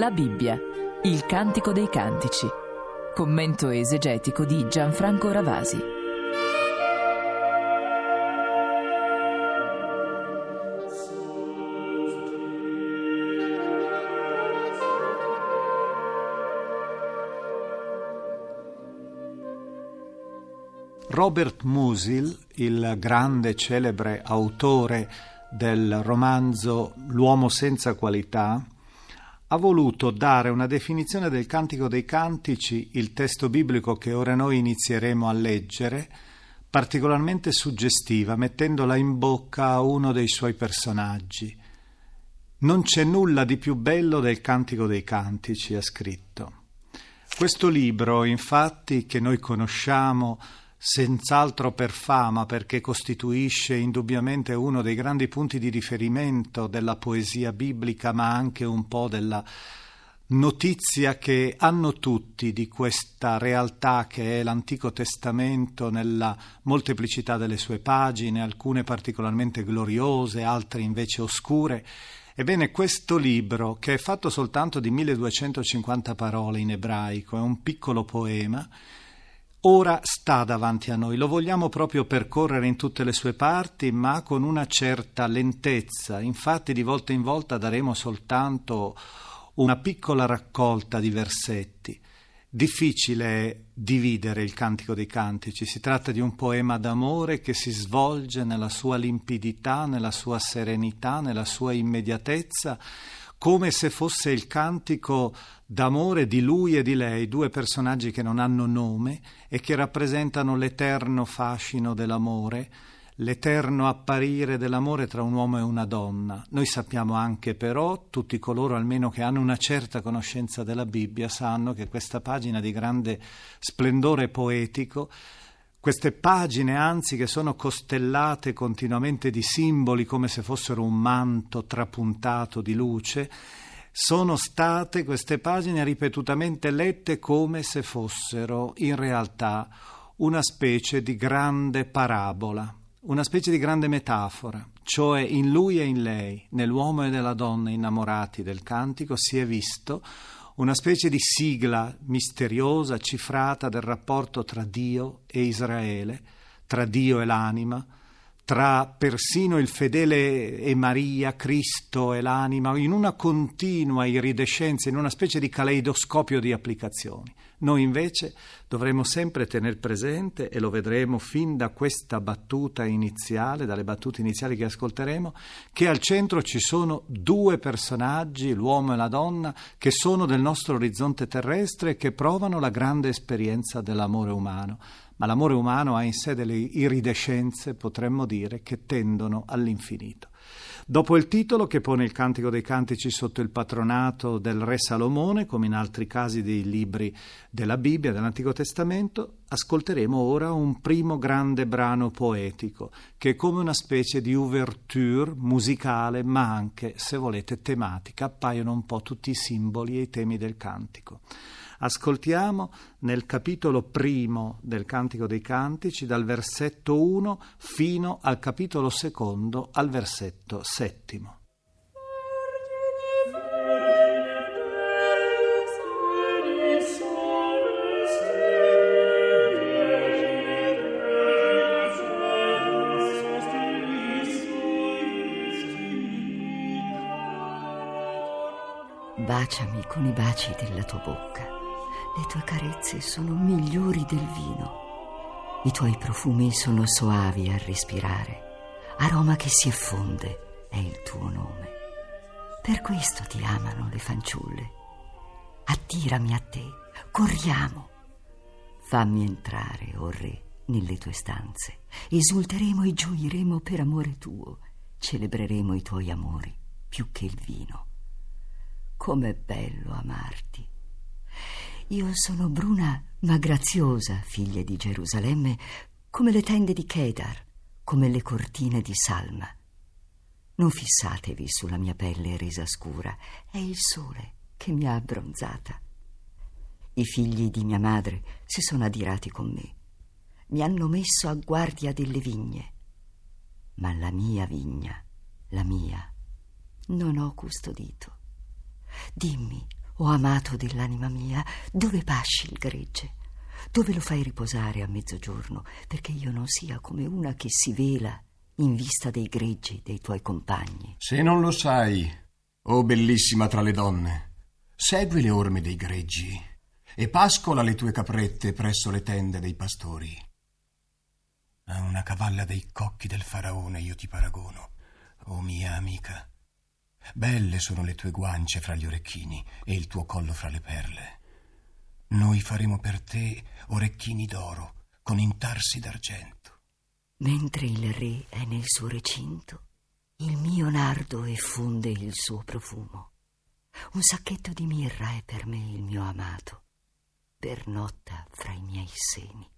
La Bibbia, il Cantico dei Cantici. Commento esegetico di Gianfranco Ravasi. Robert Musil, il grande celebre autore del romanzo L'uomo senza qualità, ha voluto dare una definizione del Cantico dei Cantici, il testo biblico che ora noi inizieremo a leggere, particolarmente suggestiva, mettendola in bocca a uno dei suoi personaggi. Non c'è nulla di più bello del Cantico dei Cantici, ha scritto. Questo libro, infatti, che noi conosciamo senz'altro per fama, perché costituisce indubbiamente uno dei grandi punti di riferimento della poesia biblica, ma anche un po' della notizia che hanno tutti di questa realtà che è l'Antico Testamento nella molteplicità delle sue pagine, alcune particolarmente gloriose, altre invece oscure. Ebbene, questo libro, che è fatto soltanto di 1250 parole in ebraico, è un piccolo poema, ora sta davanti a noi. Lo vogliamo proprio percorrere in tutte le sue parti, ma con una certa lentezza. Infatti di volta in volta daremo soltanto una piccola raccolta di versetti. Difficile dividere il Cantico dei Cantici, si tratta di un poema d'amore che si svolge nella sua limpidità, nella sua serenità, nella sua immediatezza, come se fosse il cantico d'amore di lui e di lei, due personaggi che non hanno nome e che rappresentano l'eterno fascino dell'amore, l'eterno apparire dell'amore tra un uomo e una donna. Noi sappiamo anche però, tutti coloro almeno che hanno una certa conoscenza della Bibbia, sanno che questa pagina di grande splendore poetico queste pagine, anzi, che sono costellate continuamente di simboli come se fossero un manto trapuntato di luce, sono state queste pagine ripetutamente lette come se fossero in realtà una specie di grande parabola, una specie di grande metafora, cioè in lui e in lei, nell'uomo e nella donna innamorati del cantico, si è visto una specie di sigla misteriosa, cifrata del rapporto tra Dio e Israele, tra Dio e l'anima, tra persino il fedele e Maria, Cristo e l'anima, in una continua iridescenza, in una specie di caleidoscopio di applicazioni. Noi invece dovremo sempre tenere presente, e lo vedremo fin da questa battuta iniziale, dalle battute iniziali che ascolteremo, che al centro ci sono due personaggi, l'uomo e la donna, che sono del nostro orizzonte terrestre e che provano la grande esperienza dell'amore umano ma l'amore umano ha in sé delle iridescenze, potremmo dire, che tendono all'infinito. Dopo il titolo che pone il Cantico dei Cantici sotto il patronato del re Salomone, come in altri casi dei libri della Bibbia, dell'Antico Testamento, ascolteremo ora un primo grande brano poetico, che è come una specie di ouverture musicale, ma anche, se volete, tematica. Appaiono un po' tutti i simboli e i temi del cantico. Ascoltiamo nel capitolo primo del Cantico dei Cantici, dal versetto 1 fino al capitolo secondo, al versetto settimo. Baciami con i baci della tua bocca le tue carezze sono migliori del vino. I tuoi profumi sono soavi a respirare. Aroma che si effonde è il tuo nome. Per questo ti amano le fanciulle. Attirami a te, corriamo. Fammi entrare, o oh re, nelle tue stanze. Esulteremo e gioiremo per amore tuo. Celebreremo i tuoi amori più che il vino. Com'è bello amarti io sono bruna ma graziosa, figlia di Gerusalemme, come le tende di Kedar, come le cortine di Salma. Non fissatevi sulla mia pelle resa scura, è il sole che mi ha abbronzata. I figli di mia madre si sono adirati con me, mi hanno messo a guardia delle vigne, ma la mia vigna, la mia, non ho custodito. Dimmi, O amato dell'anima mia, dove pasci il gregge? Dove lo fai riposare a mezzogiorno, perché io non sia come una che si vela in vista dei greggi dei tuoi compagni? Se non lo sai, o oh bellissima tra le donne, segui le orme dei greggi e pascola le tue caprette presso le tende dei pastori. A una cavalla dei cocchi del faraone io ti paragono, o oh mia amica. Belle sono le tue guance fra gli orecchini e il tuo collo fra le perle. Noi faremo per te orecchini d'oro con intarsi d'argento. Mentre il re è nel suo recinto, il mio nardo effonde il suo profumo. Un sacchetto di mirra è per me il mio amato, pernotta fra i miei seni.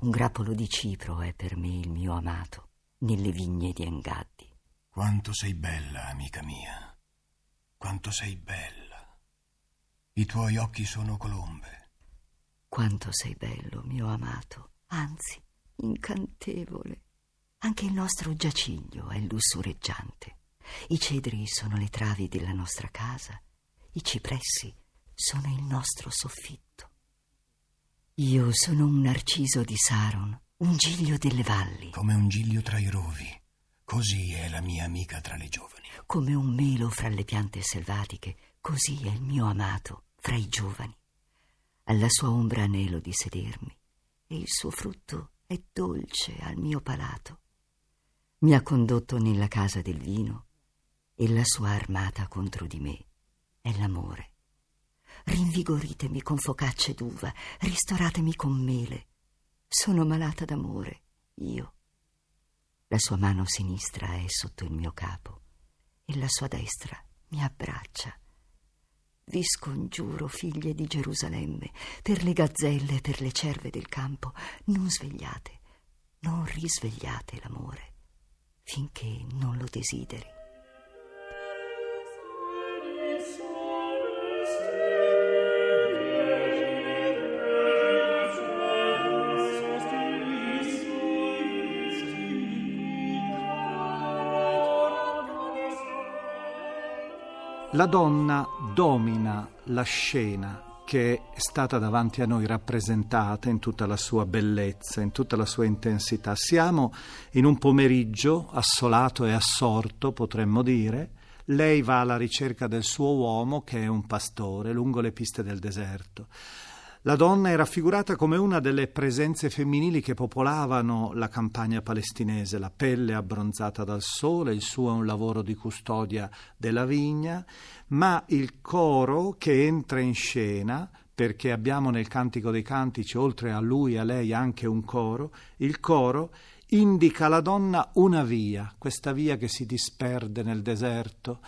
Un grappolo di cipro è per me il mio amato, nelle vigne di Engaddi. Quanto sei bella, amica mia, quanto sei bella. I tuoi occhi sono colombe. Quanto sei bello, mio amato, anzi, incantevole. Anche il nostro giaciglio è lussureggiante. I cedri sono le travi della nostra casa, i cipressi sono il nostro soffitto. Io sono un narciso di Saron, un giglio delle valli. Come un giglio tra i rovi, così è la mia amica tra le giovani. Come un melo fra le piante selvatiche, così è il mio amato fra i giovani. Alla sua ombra anelo di sedermi e il suo frutto è dolce al mio palato. Mi ha condotto nella casa del vino e la sua armata contro di me è l'amore. Rinvigoritemi con focacce d'uva, ristoratemi con mele. Sono malata d'amore, io. La sua mano sinistra è sotto il mio capo e la sua destra mi abbraccia vi scongiuro, figlie di Gerusalemme, per le gazzelle e per le cerve del campo, non svegliate, non risvegliate l'amore, finché non lo desideri. La donna domina la scena che è stata davanti a noi rappresentata in tutta la sua bellezza, in tutta la sua intensità. Siamo in un pomeriggio assolato e assorto, potremmo dire. Lei va alla ricerca del suo uomo, che è un pastore, lungo le piste del deserto. La donna è raffigurata come una delle presenze femminili che popolavano la campagna palestinese, la pelle abbronzata dal sole, il suo è un lavoro di custodia della vigna, ma il coro che entra in scena, perché abbiamo nel Cantico dei Cantici, oltre a lui e a lei, anche un coro, il coro indica alla donna una via, questa via che si disperde nel deserto,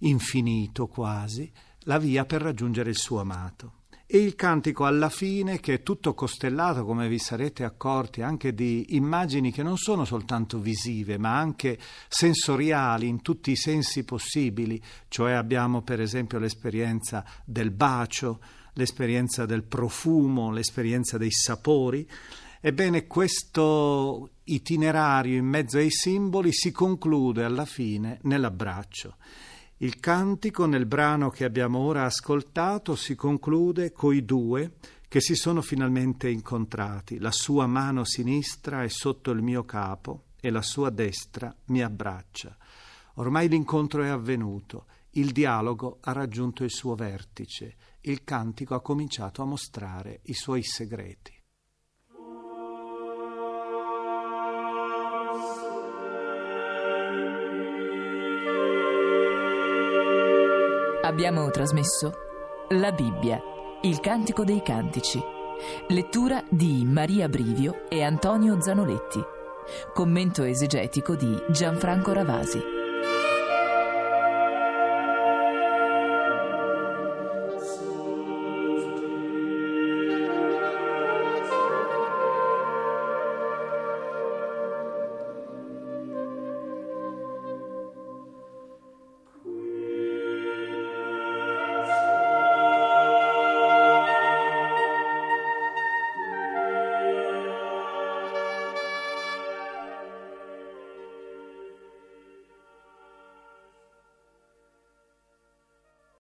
infinito quasi, la via per raggiungere il suo amato e il cantico alla fine che è tutto costellato, come vi sarete accorti, anche di immagini che non sono soltanto visive, ma anche sensoriali in tutti i sensi possibili, cioè abbiamo per esempio l'esperienza del bacio, l'esperienza del profumo, l'esperienza dei sapori. Ebbene, questo itinerario in mezzo ai simboli si conclude alla fine nell'abbraccio. Il cantico nel brano che abbiamo ora ascoltato si conclude coi due che si sono finalmente incontrati. La sua mano sinistra è sotto il mio capo e la sua destra mi abbraccia. Ormai l'incontro è avvenuto, il dialogo ha raggiunto il suo vertice, il cantico ha cominciato a mostrare i suoi segreti. Abbiamo trasmesso La Bibbia, il Cantico dei Cantici. Lettura di Maria Brivio e Antonio Zanoletti. Commento esegetico di Gianfranco Ravasi.